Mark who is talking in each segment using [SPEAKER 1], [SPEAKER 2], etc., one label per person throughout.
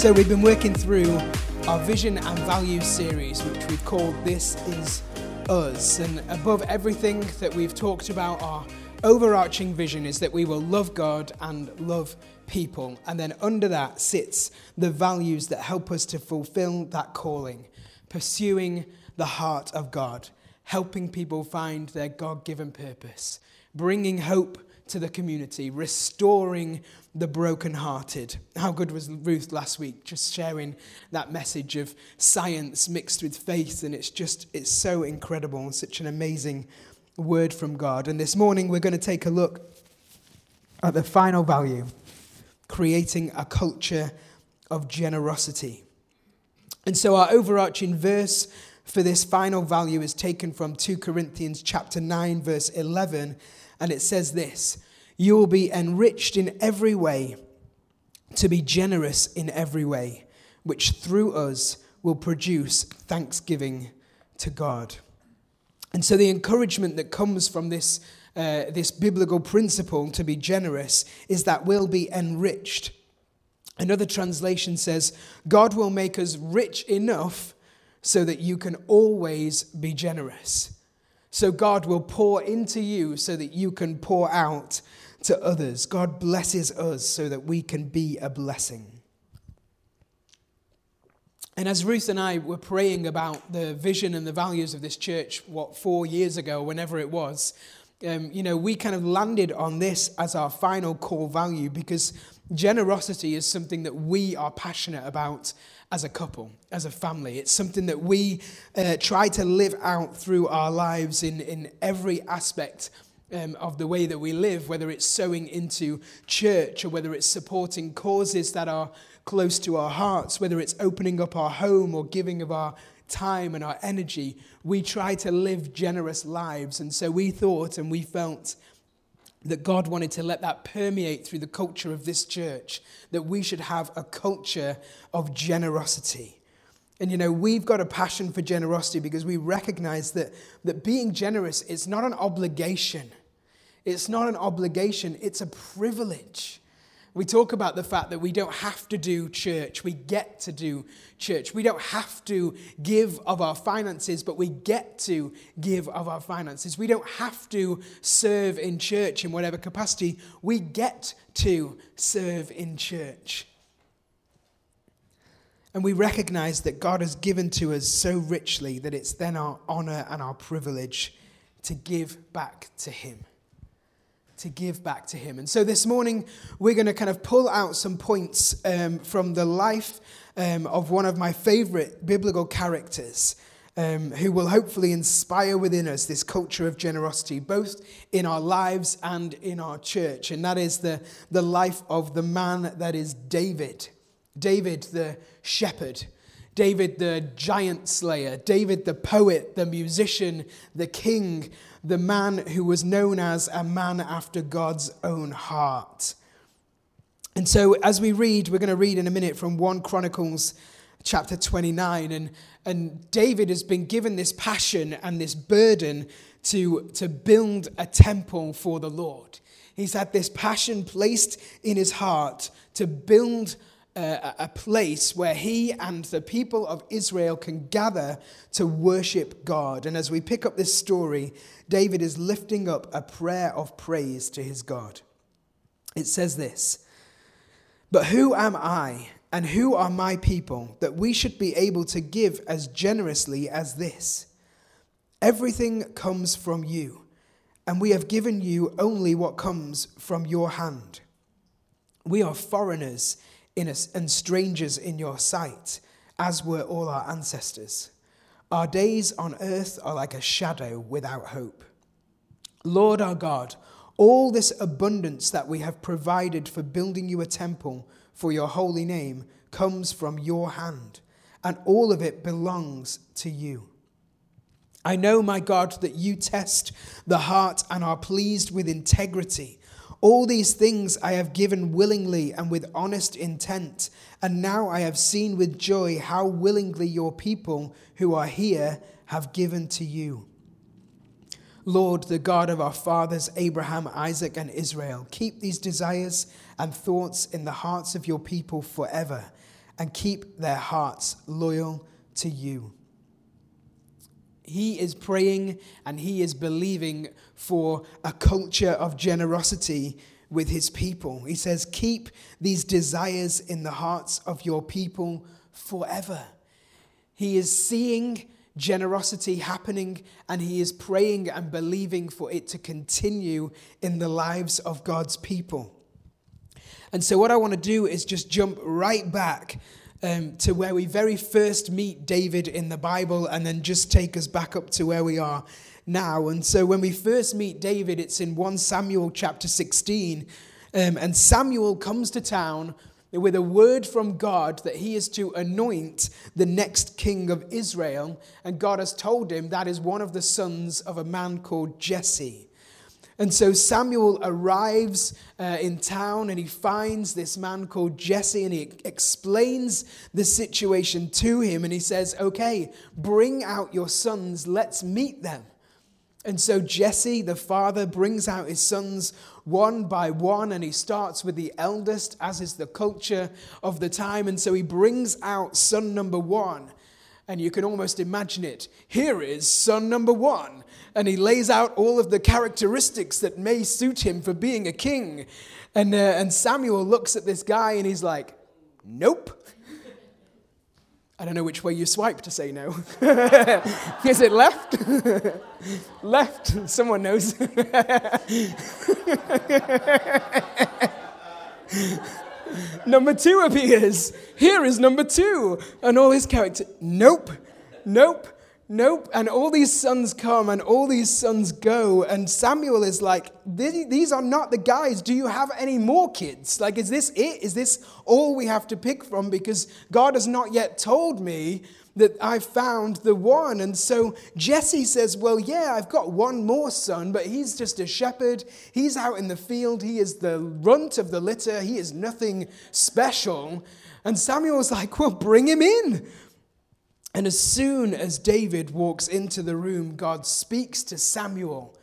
[SPEAKER 1] So, we've been working through our vision and values series, which we've called This Is Us. And above everything that we've talked about, our overarching vision is that we will love God and love people. And then under that sits the values that help us to fulfill that calling, pursuing the heart of God, helping people find their God given purpose, bringing hope to the community, restoring the brokenhearted. How good was Ruth last week, just sharing that message of science mixed with faith, and it's just, it's so incredible and such an amazing word from God. And this morning we're going to take a look at the final value creating a culture of generosity. And so our overarching verse for this final value is taken from 2 Corinthians chapter 9 verse 11 and it says this You will be enriched in every way, to be generous in every way, which through us will produce thanksgiving to God. And so, the encouragement that comes from this, uh, this biblical principle to be generous is that we'll be enriched. Another translation says, God will make us rich enough so that you can always be generous. So God will pour into you so that you can pour out to others. God blesses us so that we can be a blessing. And as Ruth and I were praying about the vision and the values of this church, what, four years ago, whenever it was, um, you know, we kind of landed on this as our final core value because generosity is something that we are passionate about as a couple, as a family. It's something that we uh, try to live out through our lives in, in every aspect um, of the way that we live, whether it's sowing into church or whether it's supporting causes that are close to our hearts, whether it's opening up our home or giving of our time and our energy. We try to live generous lives. And so we thought and we felt that God wanted to let that permeate through the culture of this church, that we should have a culture of generosity. And you know, we've got a passion for generosity because we recognize that, that being generous is not an obligation. It's not an obligation, it's a privilege. We talk about the fact that we don't have to do church, we get to do church. We don't have to give of our finances, but we get to give of our finances. We don't have to serve in church in whatever capacity, we get to serve in church. And we recognize that God has given to us so richly that it's then our honor and our privilege to give back to Him to give back to Him. And so this morning, we're going to kind of pull out some points um, from the life um, of one of my favorite biblical characters. Um, who will hopefully inspire within us this culture of generosity, both in our lives and in our church. And that is the, the life of the man that is David. David, the shepherd. David, the giant slayer. David, the poet, the musician, the king, the man who was known as a man after God's own heart. And so, as we read, we're going to read in a minute from 1 Chronicles chapter 29. And, and David has been given this passion and this burden to, to build a temple for the Lord. He's had this passion placed in his heart to build a, place where he and the people of Israel can gather to worship God. And as we pick up this story, David is lifting up a prayer of praise to his God. It says this But who am I and who are my people that we should be able to give as generously as this? Everything comes from you, and we have given you only what comes from your hand. We are foreigners and strangers in your sight, as were all our ancestors. Our days on earth are like a shadow without hope. Lord our God, all this abundance that we have provided for building you a temple for your holy name comes from your hand, and all of it belongs to you. I know, my God, that you test the heart and are pleased with integrity. All these things I have given willingly and with honest intent, and now I have seen with joy how willingly your people who are here have given to you. Lord, the God of our fathers, Abraham, Isaac, and Israel, keep these desires and thoughts in the hearts of your people forever and keep their hearts loyal to you. He is praying and he is believing for a culture of generosity with his people. He says, Keep these desires in the hearts of your people forever. He is seeing generosity happening and he is praying and believing for it to continue in the lives of God's people. And so, what I want to do is just jump right back um, to where we very first meet David in the Bible and then just take us back up to where we are now. And so when we first meet David, it's in 1 Samuel chapter 16. Um, and Samuel comes to town with a word from God that he is to anoint the next king of Israel. And God has told him that is one of the sons of a man called Jesse. And so Samuel arrives uh, in town and he finds this man called Jesse and he explains the situation to him. And he says, Okay, bring out your sons, let's meet them. And so Jesse, the father, brings out his sons one by one, and he starts with the eldest, as is the culture of the time. And so he brings out son number one, and you can almost imagine it. Here is son number one. And he lays out all of the characteristics that may suit him for being a king. And, uh, and Samuel looks at this guy and he's like, Nope. I don't know which way you swipe to say no. Is it left? left. Someone knows. number two appears. Here is number two. And all his character. Nope. Nope. Nope. And all these sons come and all these sons go. And Samuel is like, These are not the guys. Do you have any more kids? Like, is this it? Is this all we have to pick from? Because God has not yet told me that I found the one. And so Jesse says, Well, yeah, I've got one more son, but he's just a shepherd. He's out in the field. He is the runt of the litter. He is nothing special. And Samuel's like, Well, bring him in. And as soon as David walks into the room, God speaks to Samuel.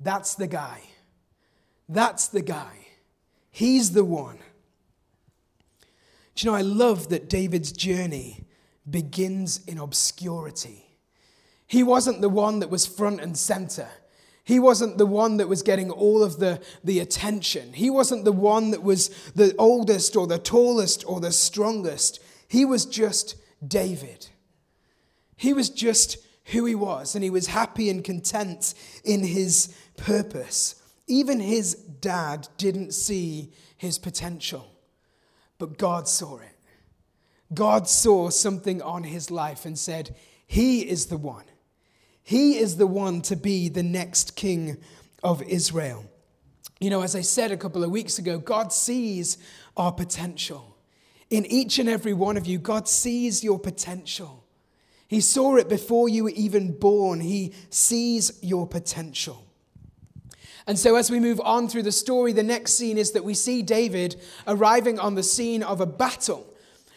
[SPEAKER 1] That's the guy. That's the guy. He's the one. Do you know, I love that David's journey begins in obscurity. He wasn't the one that was front and center. He wasn't the one that was getting all of the, the attention. He wasn't the one that was the oldest or the tallest or the strongest. He was just David. He was just who he was, and he was happy and content in his purpose. Even his dad didn't see his potential, but God saw it. God saw something on his life and said, He is the one. He is the one to be the next king of Israel. You know, as I said a couple of weeks ago, God sees our potential. In each and every one of you, God sees your potential. He saw it before you were even born. He sees your potential. And so, as we move on through the story, the next scene is that we see David arriving on the scene of a battle.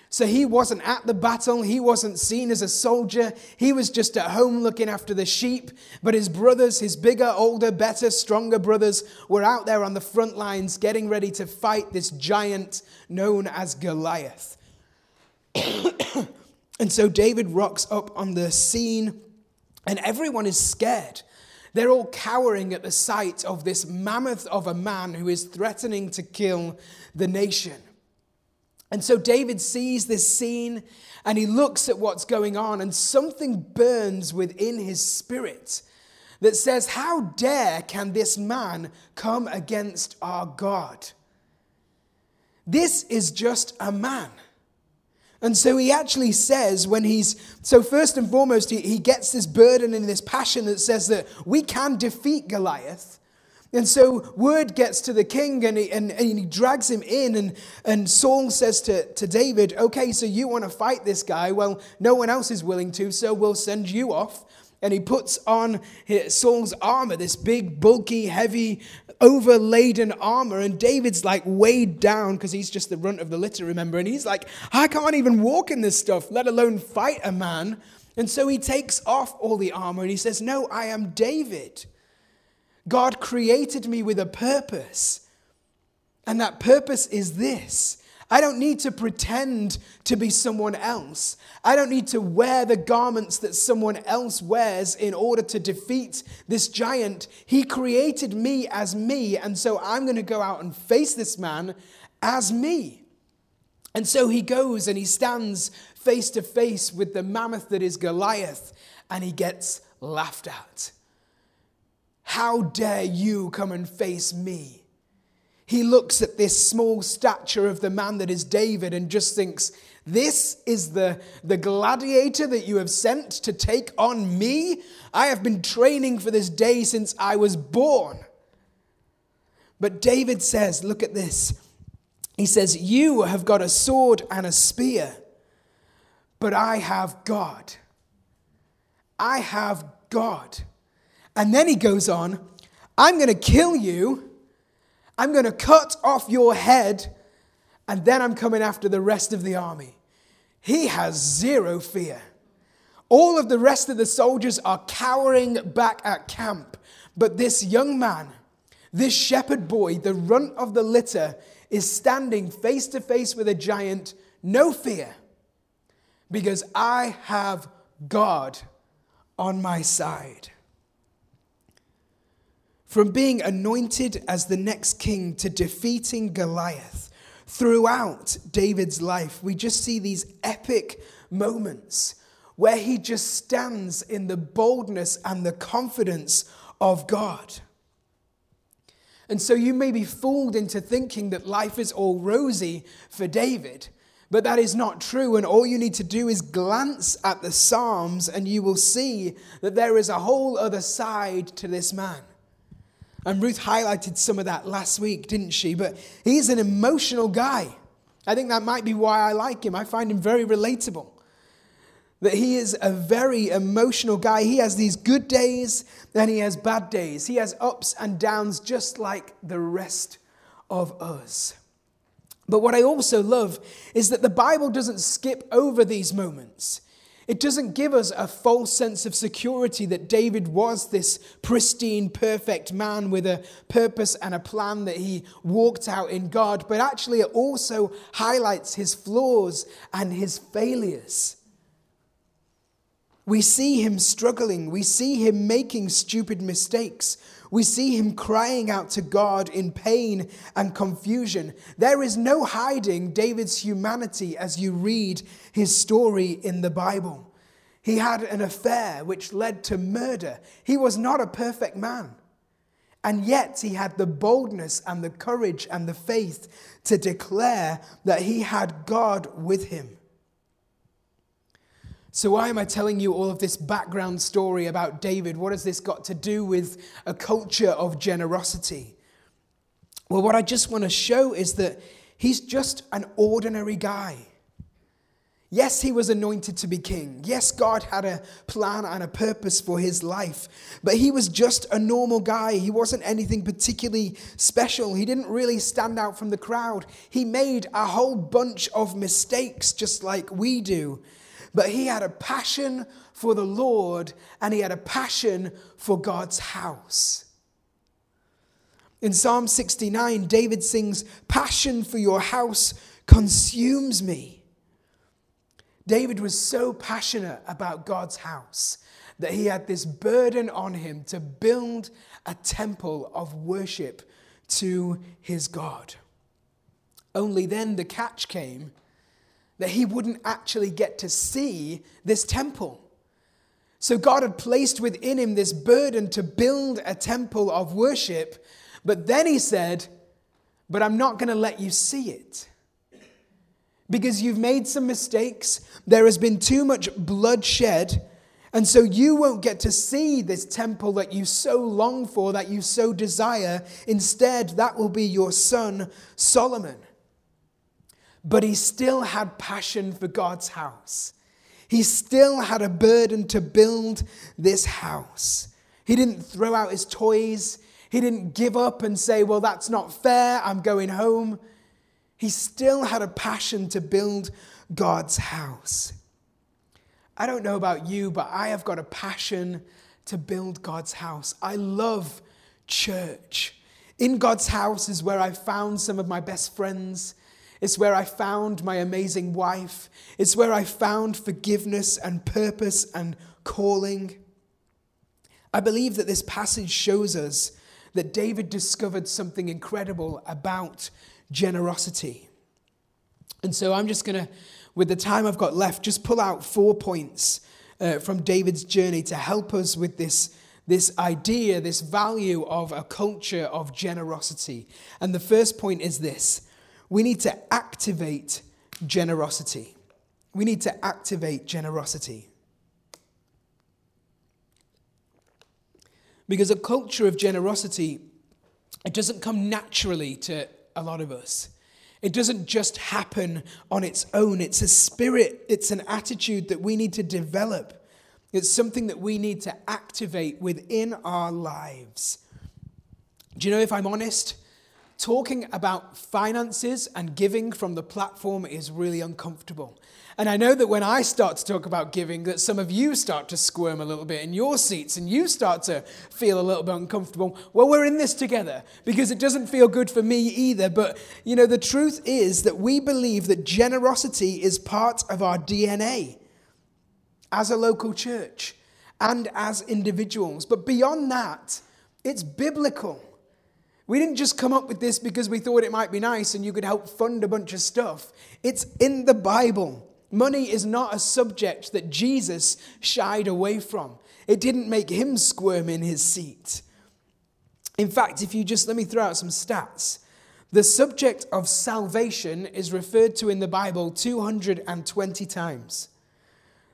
[SPEAKER 1] So, he wasn't at the battle, he wasn't seen as a soldier, he was just at home looking after the sheep. But his brothers, his bigger, older, better, stronger brothers, were out there on the front lines getting ready to fight this giant known as Goliath. And so David rocks up on the scene, and everyone is scared. They're all cowering at the sight of this mammoth of a man who is threatening to kill the nation. And so David sees this scene and he looks at what's going on, and something burns within his spirit that says, How dare can this man come against our God? This is just a man. And so he actually says, when he's, so first and foremost, he, he gets this burden and this passion that says that we can defeat Goliath. And so word gets to the king and he, and, and he drags him in. And, and Saul says to, to David, Okay, so you want to fight this guy? Well, no one else is willing to, so we'll send you off. And he puts on Saul's armor, this big, bulky, heavy, overladen armor. And David's like weighed down because he's just the runt of the litter, remember? And he's like, I can't even walk in this stuff, let alone fight a man. And so he takes off all the armor and he says, No, I am David. God created me with a purpose. And that purpose is this I don't need to pretend to be someone else. I don't need to wear the garments that someone else wears in order to defeat this giant. He created me as me, and so I'm going to go out and face this man as me. And so he goes and he stands face to face with the mammoth that is Goliath, and he gets laughed at. How dare you come and face me? He looks at this small stature of the man that is David and just thinks, This is the, the gladiator that you have sent to take on me? I have been training for this day since I was born. But David says, Look at this. He says, You have got a sword and a spear, but I have God. I have God. And then he goes on, I'm going to kill you. I'm going to cut off your head. And then I'm coming after the rest of the army. He has zero fear. All of the rest of the soldiers are cowering back at camp. But this young man, this shepherd boy, the runt of the litter, is standing face to face with a giant, no fear, because I have God on my side. From being anointed as the next king to defeating Goliath, throughout David's life, we just see these epic moments where he just stands in the boldness and the confidence of God. And so you may be fooled into thinking that life is all rosy for David, but that is not true. And all you need to do is glance at the Psalms and you will see that there is a whole other side to this man. And Ruth highlighted some of that last week, didn't she? But he's an emotional guy. I think that might be why I like him. I find him very relatable. That he is a very emotional guy. He has these good days, then he has bad days. He has ups and downs just like the rest of us. But what I also love is that the Bible doesn't skip over these moments. It doesn't give us a false sense of security that David was this pristine, perfect man with a purpose and a plan that he walked out in God, but actually it also highlights his flaws and his failures. We see him struggling. We see him making stupid mistakes. We see him crying out to God in pain and confusion. There is no hiding David's humanity as you read his story in the Bible. He had an affair which led to murder. He was not a perfect man. And yet he had the boldness and the courage and the faith to declare that he had God with him. So, why am I telling you all of this background story about David? What has this got to do with a culture of generosity? Well, what I just want to show is that he's just an ordinary guy. Yes, he was anointed to be king. Yes, God had a plan and a purpose for his life. But he was just a normal guy. He wasn't anything particularly special. He didn't really stand out from the crowd. He made a whole bunch of mistakes, just like we do. But he had a passion for the Lord and he had a passion for God's house. In Psalm 69, David sings, Passion for your house consumes me. David was so passionate about God's house that he had this burden on him to build a temple of worship to his God. Only then the catch came that he wouldn't actually get to see this temple. So God had placed within him this burden to build a temple of worship, but then he said, But I'm not going to let you see it. Because you've made some mistakes, there has been too much bloodshed, and so you won't get to see this temple that you so long for, that you so desire. Instead, that will be your son, Solomon but he still had passion for God's house. He still had a burden to build this house. He didn't throw out his toys. He didn't give up and say, Well, that's not fair. I'm going home. He still had a passion to build God's house. I don't know about you, but I have got a passion to build God's house. I love church. In God's house is where I found some of my best friends. It's where I found my amazing wife. It's where I found forgiveness and purpose and calling. I believe that this passage shows us that David discovered something incredible about generosity. And so I'm just going to, with the time I've got left, just pull out four points uh, from David's journey to help us with this, this idea, this value of a culture of generosity. And the first point is this we need to activate generosity. We need to activate generosity. Because a culture of generosity, it doesn't come naturally to a lot of us. It doesn't just happen on its own. It's a spirit, it's an attitude that we need to develop. It's something that we need to activate within our lives. Do you know, if I'm honest, talking about finances and giving from the platform is really uncomfortable. And I know that when I start to talk about giving, that some of you start to squirm a little bit in your seats and you start to feel a little bit uncomfortable. Well, we're in this together because it doesn't feel good for me either. But, you know, the truth is that we believe that generosity is part of our DNA as a local church and as individuals. But beyond that, it's biblical. We didn't just come up with this because we thought it might be nice and you could help fund a bunch of stuff. It's in the Bible. Money is not a subject that Jesus shied away from. It didn't make him squirm in his seat. In fact, if you just let me throw out some stats, the subject of salvation is referred to in the Bible 220 times.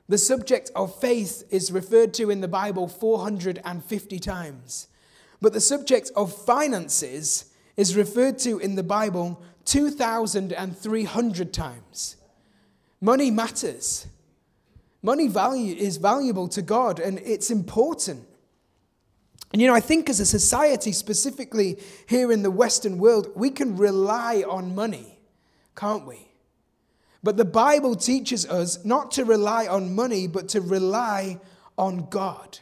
[SPEAKER 1] The subject of faith is referred to in the Bible 450 times. But the subject of finances is referred to in the Bible 2,300 times. Money matters. Money value is valuable to God and it's important. And you know, I think as a society, specifically here in the Western world, we can rely on money, can't we? But the Bible teaches us not to rely on money, but to rely on God.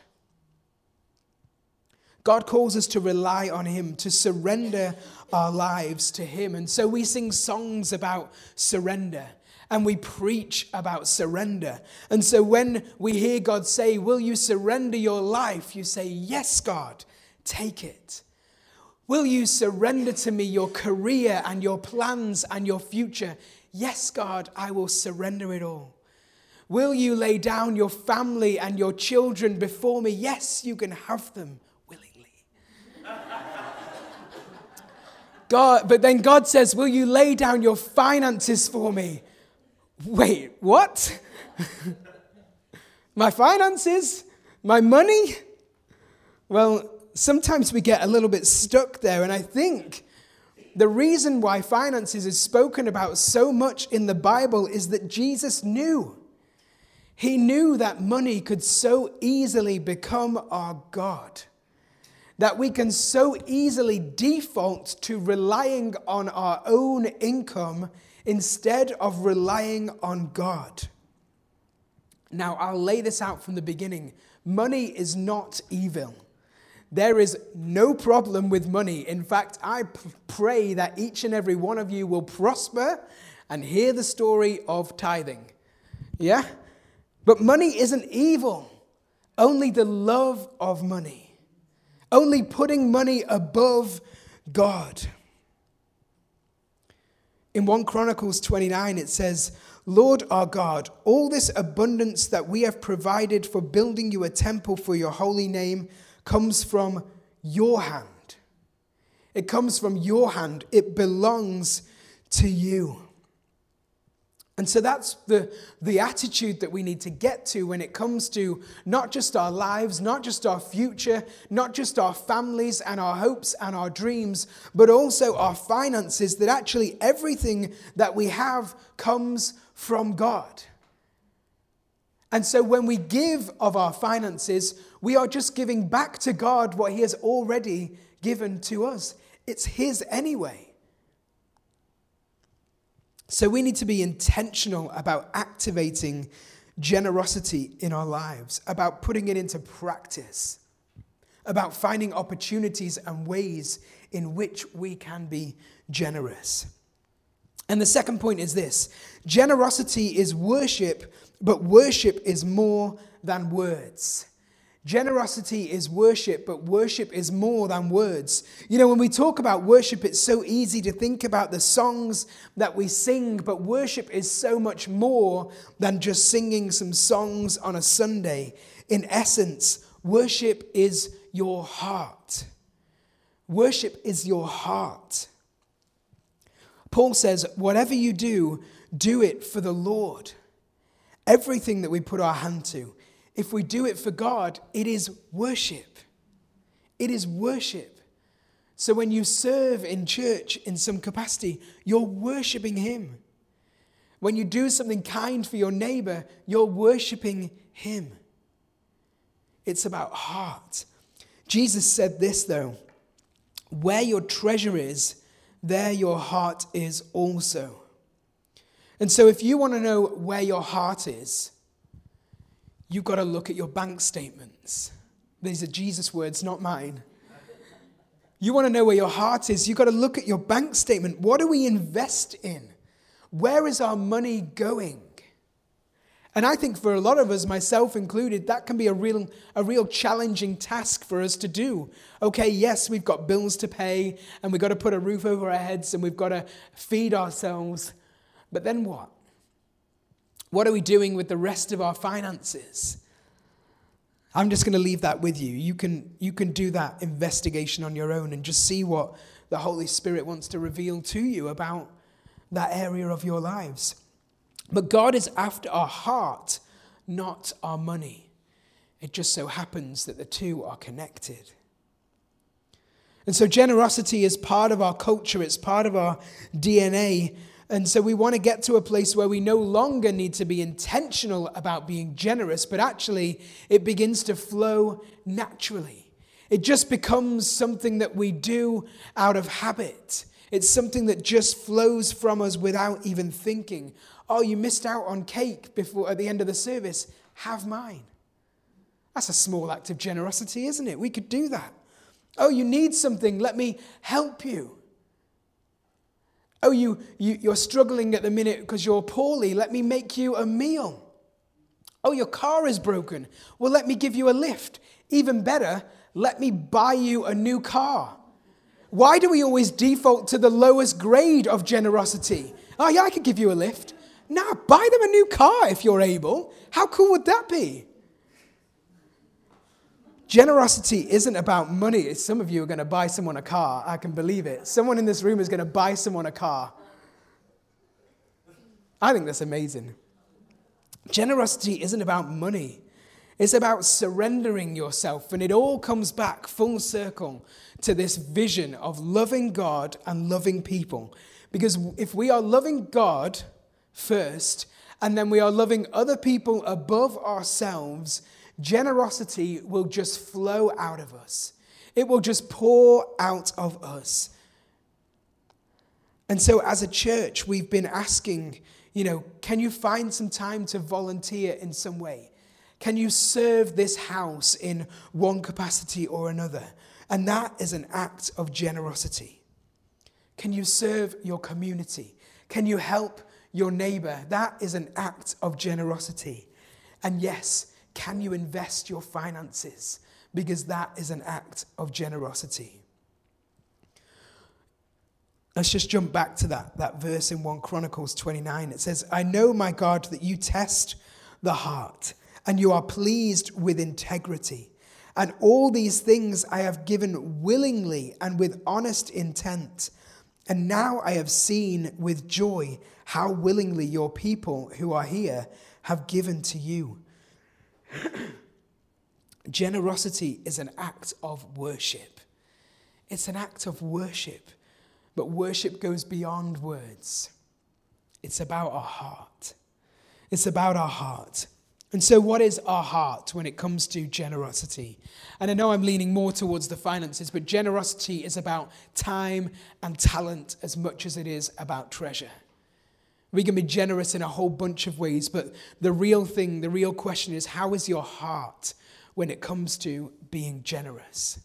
[SPEAKER 1] God calls us to rely on Him, to surrender our lives to Him. And so we sing songs about surrender and we preach about surrender. And so when we hear God say, Will you surrender your life? You say, Yes, God, take it. Will you surrender to me your career and your plans and your future? Yes, God, I will surrender it all. Will you lay down your family and your children before me? Yes, you can have them willingly. God, but then God says, Will you lay down your finances for me? Wait, what? my finances? My money? Well, sometimes we get a little bit stuck there, and I think the reason why finances is spoken about so much in the Bible is that Jesus knew. He knew that money could so easily become our God, that we can so easily default to relying on our own income instead of relying on God. Now, I'll lay this out from the beginning money is not evil. There is no problem with money. In fact, I p- pray that each and every one of you will prosper and hear the story of tithing. Yeah? But money isn't evil, only the love of money, only putting money above God. In 1 Chronicles 29, it says, Lord our God, all this abundance that we have provided for building you a temple for your holy name comes from your hand. It comes from your hand. It belongs to you. And so that's the, the attitude that we need to get to when it comes to not just our lives, not just our future, not just our families and our hopes and our dreams, but also our finances, that actually everything that we have comes from God. And so when we give of our finances, we are just giving back to God what He has already given to us. It's His anyway. So we need to be intentional about activating generosity in our lives, about putting it into practice, about finding opportunities and ways in which we can be generous. And the second point is this generosity is worship, but worship is more than words. Generosity is worship, but worship is more than words. You know, when we talk about worship, it's so easy to think about the songs that we sing, but worship is so much more than just singing some songs on a Sunday. In essence, worship is your heart. Worship is your heart. Paul says, whatever you do, do it for the Lord. Everything that we put our hand to, if we do it for God, it is worship. It is worship. So when you serve in church in some capacity, you're worshiping Him. When you do something kind for your neighbor, you're worshiping Him. It's about heart. Jesus said this, though where your treasure is, there your heart is also. And so, if you want to know where your heart is, you've got to look at your bank statements. These are Jesus' words, not mine. You want to know where your heart is, you've got to look at your bank statement. What do we invest in? Where is our money going? And I think for a lot of us, myself included, that can be a real, a real challenging task for us to do. Okay, yes, we've got bills to pay and we've got to put a roof over our heads and we've got to feed ourselves. But then what? What are we doing with the rest of our finances? I'm just going to leave that with you. You can, you can do that investigation on your own and just see what the Holy Spirit wants to reveal to you about that area of your lives. But God is after our heart, not our money. It just so happens that the two are connected. And so generosity is part of our culture, it's part of our DNA. And so we want to get to a place where we no longer need to be intentional about being generous, but actually it begins to flow naturally. It just becomes something that we do out of habit. It's something that just flows from us without even thinking. Oh, you missed out on cake before at the end of the service. Have mine. That's a small act of generosity, isn't it? We could do that. Oh, you need something. Let me help you. Oh, you, you, you're struggling at the minute because you're poorly. Let me make you a meal. Oh, your car is broken. Well, let me give you a lift. Even better, let me buy you a new car. Why do we always default to the lowest grade of generosity? Oh, yeah, I could give you a lift. Now, buy them a new car if you're able. How cool would that be? Generosity isn't about money. Some of you are going to buy someone a car. I can believe it. Someone in this room is going to buy someone a car. I think that's amazing. Generosity isn't about money, it's about surrendering yourself. And it all comes back full circle to this vision of loving God and loving people. Because if we are loving God first, and then we are loving other people above ourselves, generosity will just flow out of us. It will just pour out of us. And so, as a church, we've been asking, you know, can you find some time to volunteer in some way? Can you serve this house in one capacity or another? And that is an act of generosity. Can you serve your community? Can you help your neighbor? That is an act of generosity. And yes, can you invest your finances? Because that is an act of generosity. Let's just jump back to that, that verse in 1 Chronicles 29. It says, I know, my God, that you test the heart and you are pleased with integrity. And all these things I have given willingly and with honest intent. And now I have seen with joy how willingly your people who are here have given to you. Generosity is an act of worship. It's an act of worship, but worship goes beyond words. It's about our heart. It's about our heart. And so, what is our heart when it comes to generosity? And I know I'm leaning more towards the finances, but generosity is about time and talent as much as it is about treasure. We can be generous in a whole bunch of ways, but the real thing, the real question is how is your heart when it comes to being generous?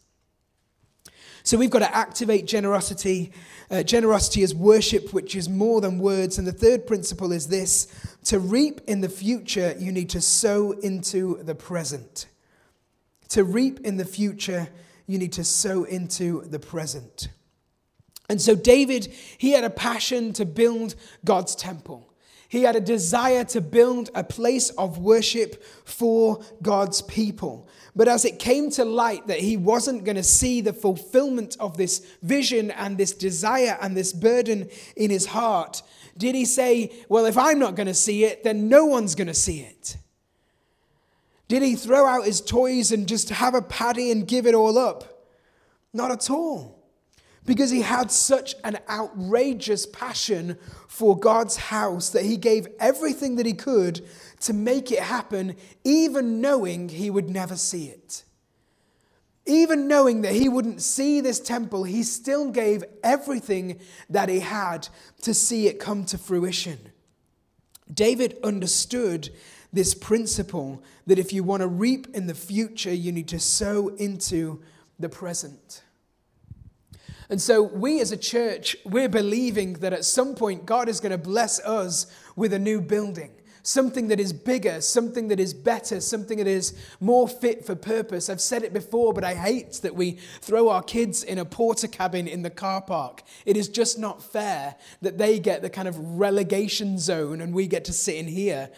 [SPEAKER 1] So we've got to activate generosity. Uh, generosity is worship, which is more than words. And the third principle is this to reap in the future, you need to sow into the present. To reap in the future, you need to sow into the present. And so David, he had a passion to build God's temple. He had a desire to build a place of worship for God's people. But as it came to light that he wasn't going to see the fulfillment of this vision and this desire and this burden in his heart, did he say, Well, if I'm not going to see it, then no one's going to see it? Did he throw out his toys and just have a paddy and give it all up? Not at all because he had such an outrageous passion for God's house that he gave everything that he could to make it happen, even knowing he would never see it. Even knowing that he wouldn't see this temple, he still gave everything that he had to see it come to fruition. David understood this principle that if you want to reap in the future, you need to sow into the present. And so, we as a church, we're believing that at some point God is going to bless us with a new building, something that is bigger, something that is better, something that is more fit for purpose. I've said it before, but I hate that we throw our kids in a Portakabin in the car park. It is just not fair that they get the kind of relegation zone and we get to sit in here.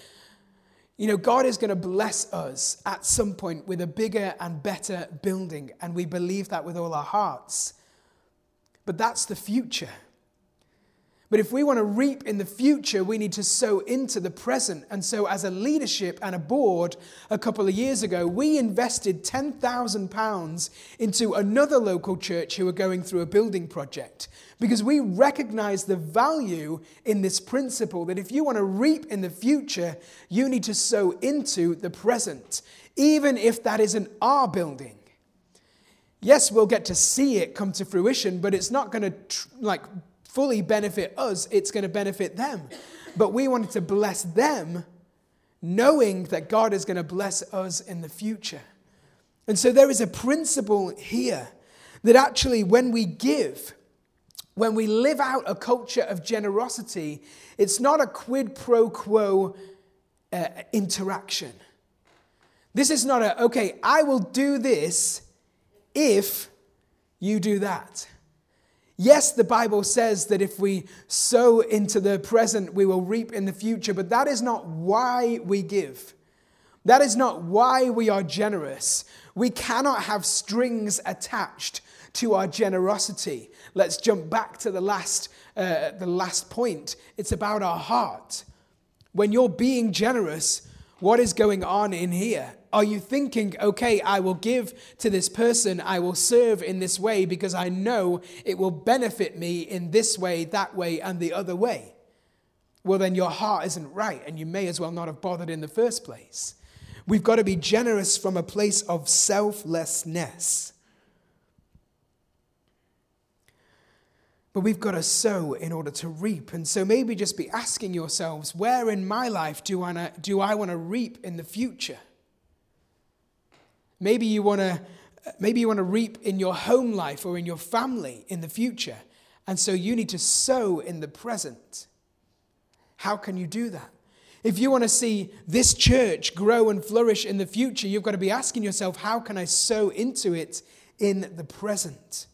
[SPEAKER 1] You know, God is going to bless us at some point with a bigger and better building, and we believe that with all our hearts. But that's the future. But if we want to reap in the future, we need to sow into the present. And so, as a leadership and a board, a couple of years ago, we invested £10,000 into another local church who were going through a building project because we recognize the value in this principle that if you want to reap in the future, you need to sow into the present, even if that isn't our building. Yes, we'll get to see it come to fruition, but it's not going to tr- like fully benefit us, it's going to benefit them. But we wanted to bless them knowing that God is going to bless us in the future. And so there is a principle here that actually when we give, when we live out a culture of generosity, it's not a quid pro quo uh, interaction. This is not a, okay, I will do this if you do that. Yes, the Bible says that if we sow into the present, we will reap in the future, but that is not why we give. That is not why we are generous. We cannot have strings attached to our generosity. Let's jump back to the last, uh, the last point. It's about our heart. When you're being generous, what is going on in here? Are you thinking, okay, I will give to this person, I will serve in this way because I know it will benefit me in this way, that way, and the other way? Well, then your heart isn't right, and you may as well not have bothered in the first place. We've got to be generous from a place of selflessness. But we've got to sow in order to reap. And so maybe just be asking yourselves, where in my life do I, do I want to reap in the future? Maybe you want to maybe you want to reap in your home life or in your family in the future. And so you need to sow in the present. How can you do that? If you want to see this church grow and flourish in the future, you've got to be asking yourself, how can I sow into it in the present?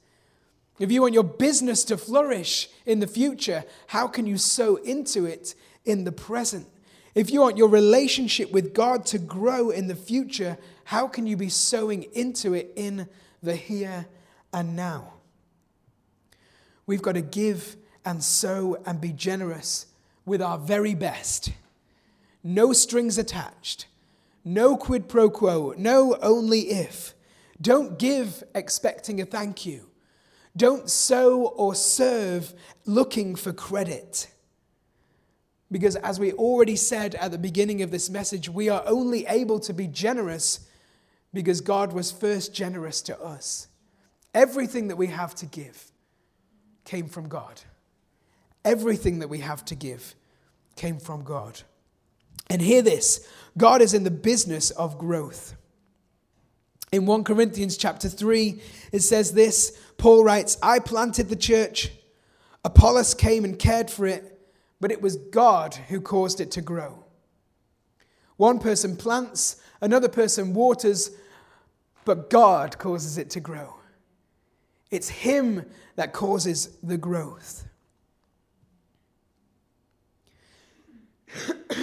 [SPEAKER 1] If you want your business to flourish in the future, how can you sow into it in the present? If you want your relationship with God to grow in the future, how can you be sowing into it in the here and now? We've got to give and sow and be generous with our very best. No strings attached, no quid pro quo, no only if. Don't give expecting a thank you. Don't sow or serve looking for credit. Because, as we already said at the beginning of this message, we are only able to be generous because God was first generous to us. Everything that we have to give came from God. Everything that we have to give came from God. And hear this God is in the business of growth. In 1 Corinthians chapter 3, it says this Paul writes, I planted the church, Apollos came and cared for it, but it was God who caused it to grow. One person plants, another person waters, but God causes it to grow. It's Him that causes the growth.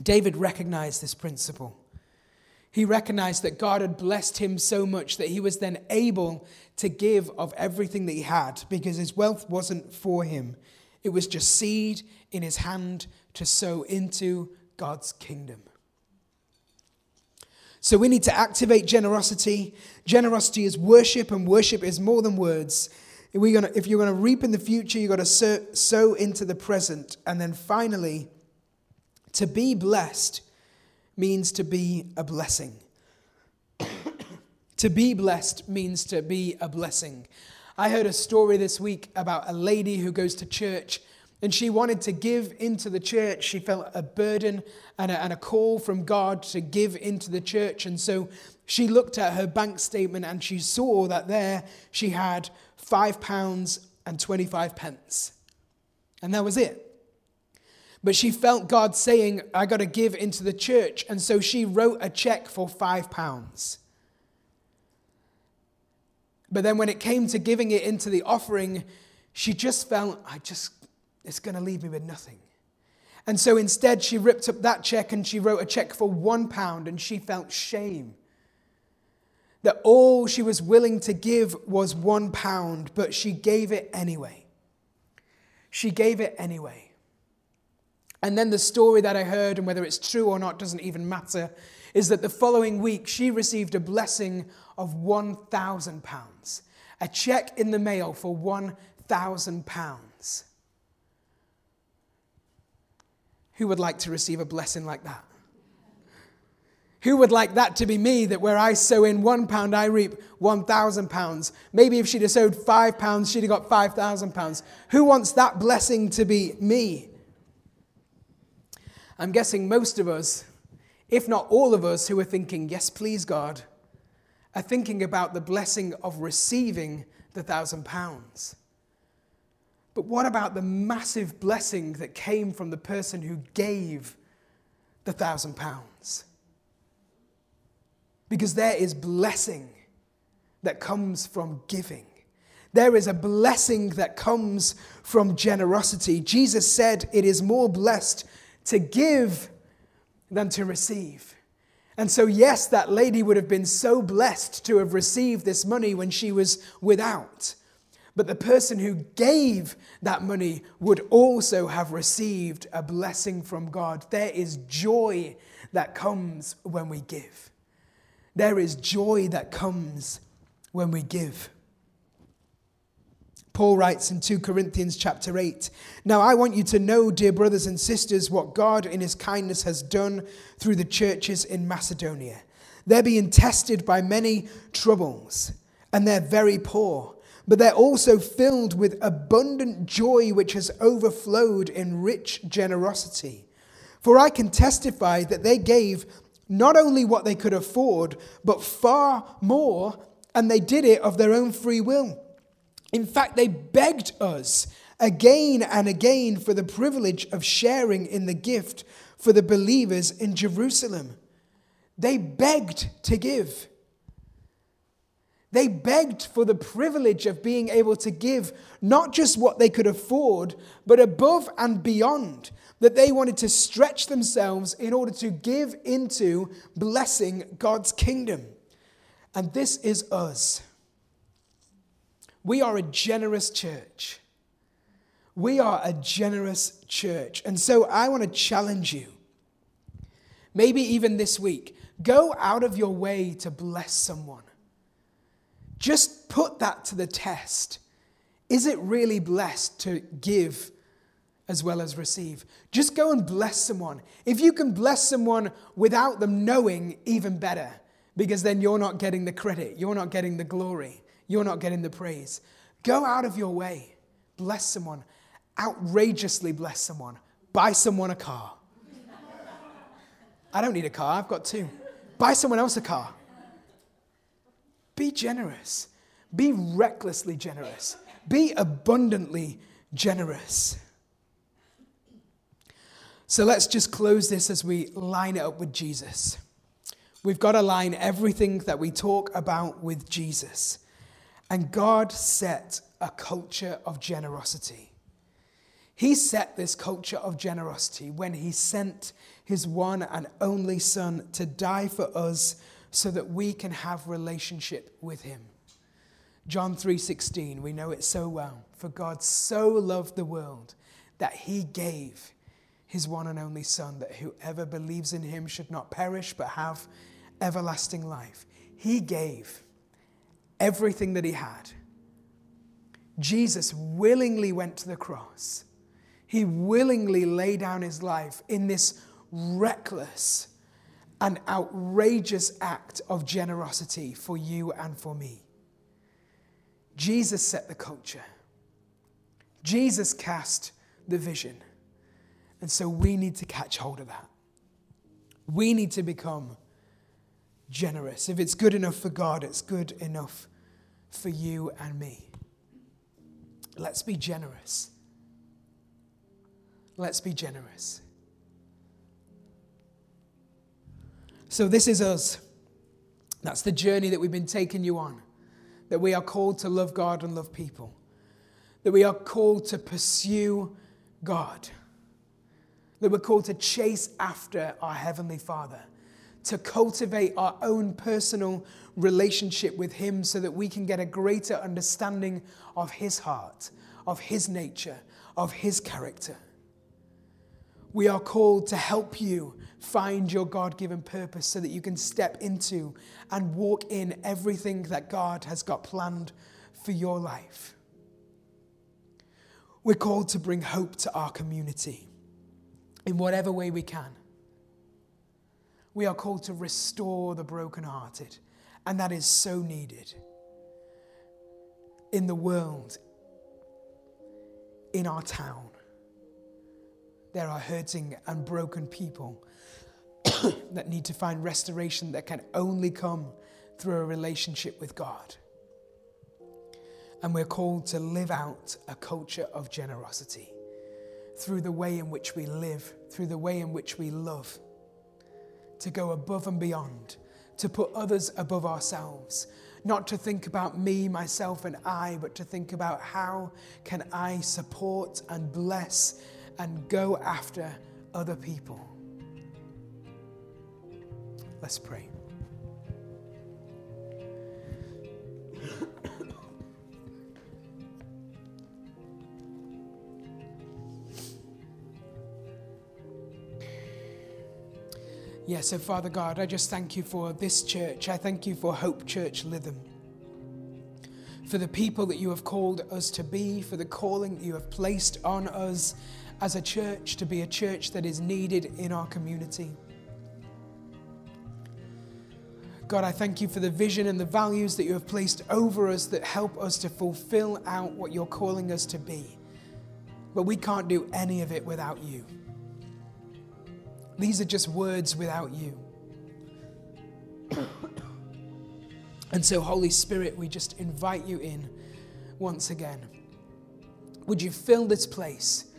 [SPEAKER 1] David recognized this principle. He recognized that God had blessed him so much that he was then able to give of everything that he had because his wealth wasn't for him. It was just seed in his hand to sow into God's kingdom. So we need to activate generosity. Generosity is worship, and worship is more than words. If, we're gonna, if you're going to reap in the future, you've got to sow, sow into the present. And then finally, to be blessed means to be a blessing. to be blessed means to be a blessing. I heard a story this week about a lady who goes to church and she wanted to give into the church. She felt a burden and a, and a, call from God to give into the church. And so she looked at her bank statement and she saw that there she had five pounds and 25 pence. And that was it. But she felt God saying, I got to give into the church. And so she wrote a check for five pounds. But then when it came to giving it into the offering, she just felt, I just it's going to leave me with nothing. And so instead, she ripped up that check and she wrote a check for one pound and she felt shame. That all she was willing to give was one pound, but she gave it anyway. She gave it anyway. And then the story that I heard, and whether it's true or not doesn't even matter, is that the following week she received a blessing of £1,000, a check in the mail for £1,000. Who would like to receive a blessing like that? Who would like that to be me, that where I sow in one pound, I reap 1,000 pounds? Maybe if she'd have sowed five pounds, she'd have got 5,000 pounds. Who wants that blessing to be me? I'm guessing most of us, if not all of us who are thinking, Yes, please, God, are thinking about the blessing of receiving the thousand pounds. But what about the massive blessing that came from the person who gave the thousand pounds? Because there is blessing that comes from giving. There is a blessing that comes from generosity. Jesus said it is more blessed to give than to receive. And so, yes, that lady would have been so blessed to have received this money when she was without. But the person who gave that money would also have received a blessing from God. There is joy that comes when we give. There is joy that comes when we give. Paul writes in 2 Corinthians chapter 8 Now I want you to know, dear brothers and sisters, what God in his kindness has done through the churches in Macedonia. They're being tested by many troubles, and they're very poor but they're also filled with abundant joy which has overflowed in rich generosity. For I can testify that they gave not only what they could afford, but far more, and they did it of their own free will. In fact, they begged us again and again for the privilege of sharing in the gift for the believers in Jerusalem. They begged to give. They begged for the privilege of being able to give not just what they could afford, but above and beyond. That they wanted to stretch themselves in order to give into blessing God's kingdom. And this is us. We are a generous church. We are a generous church. And so I want to challenge you. Maybe even this week, go out of your way to bless someone. Just put that to the test. Is it really blessed to give as well as receive? Just go and bless someone. If you can bless someone without them knowing, even better, because then you're not getting the credit, you're not getting the glory, you're not getting the praise. Go out of your way, bless someone, outrageously bless someone, buy someone a car. I don't need a car, I've got two. Buy someone else a car. Be generous. Be recklessly generous. Be abundantly generous. So let's just close this as we line it up with Jesus. We've got to line everything that we talk about with Jesus. And God set a culture of generosity. He set this culture of generosity when He sent His one and only Son to die for us so that we can have relationship with Him. John 3:16, we know it so well. For God so loved the world that he gave his one and only son that whoever believes in him should not perish but have everlasting life. He gave everything that he had. Jesus willingly went to the cross. He willingly laid down his life in this reckless and outrageous act of generosity for you and for me. Jesus set the culture. Jesus cast the vision. And so we need to catch hold of that. We need to become generous. If it's good enough for God, it's good enough for you and me. Let's be generous. Let's be generous. So, this is us. That's the journey that we've been taking you on. That we are called to love God and love people. That we are called to pursue God. That we're called to chase after our Heavenly Father to cultivate our own personal relationship with Him so that we can get a greater understanding of His heart, of His nature, of His character. We are called to help you find your God given purpose so that you can step into and walk in everything that God has got planned for your life. We're called to bring hope to our community in whatever way we can. We are called to restore the brokenhearted, and that is so needed in the world, in our town. There are hurting and broken people that need to find restoration that can only come through a relationship with God. And we're called to live out a culture of generosity through the way in which we live, through the way in which we love to go above and beyond, to put others above ourselves, not to think about me, myself, and I, but to think about how can I support and bless and go after other people. Let's pray. Yeah, so Father God, I just thank you for this church. I thank you for Hope Church Lytham. For the people that you have called us to be, for the calling that you have placed on us as a church to be a church that is needed in our community. God, I thank you for the vision and the values that you have placed over us that help us to fulfill out what you're calling us to be. But we can't do any of it without you. These are just words without you. and so, Holy Spirit, we just invite you in once again. Would you fill this place?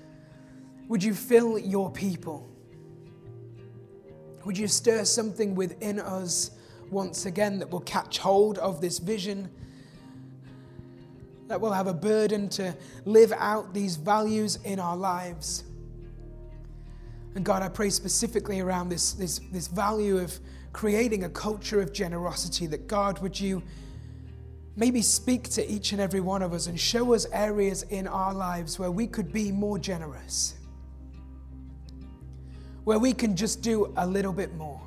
[SPEAKER 1] Would you fill your people? Would you stir something within us once again that will catch hold of this vision? That will have a burden to live out these values in our lives. And God, I pray specifically around this, this, this value of creating a culture of generosity that God, would you maybe speak to each and every one of us and show us areas in our lives where we could be more generous, where we can just do a little bit more,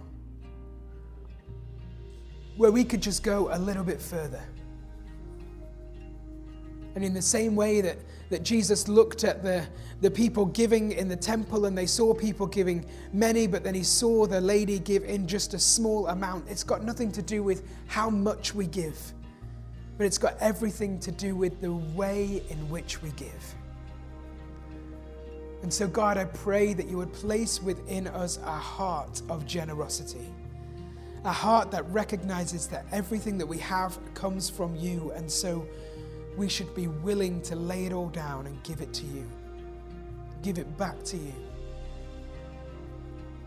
[SPEAKER 1] where we could just go a little bit further. And in the same way that, that Jesus looked at the, the people giving in the temple and they saw people giving many, but then he saw the lady give in just a small amount, it's got nothing to do with how much we give, but it's got everything to do with the way in which we give. And so, God, I pray that you would place within us a heart of generosity a heart that recognizes that everything that we have comes from you, and so we should be willing to lay it all down and give it to you, give it back to you.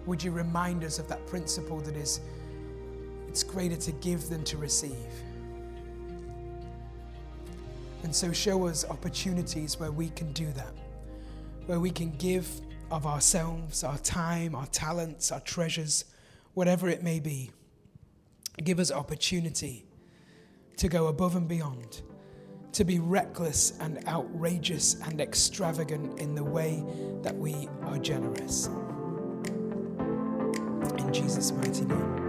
[SPEAKER 1] Would you remind us of that principle that is, it's greater to give than to receive? And so show us opportunities where we can do that, where we can give of ourselves, our time, our talents, our treasures, whatever it may be. Give us opportunity to go above and beyond, to be reckless and outrageous and extravagant in the way that we are generous. In Jesus' mighty name.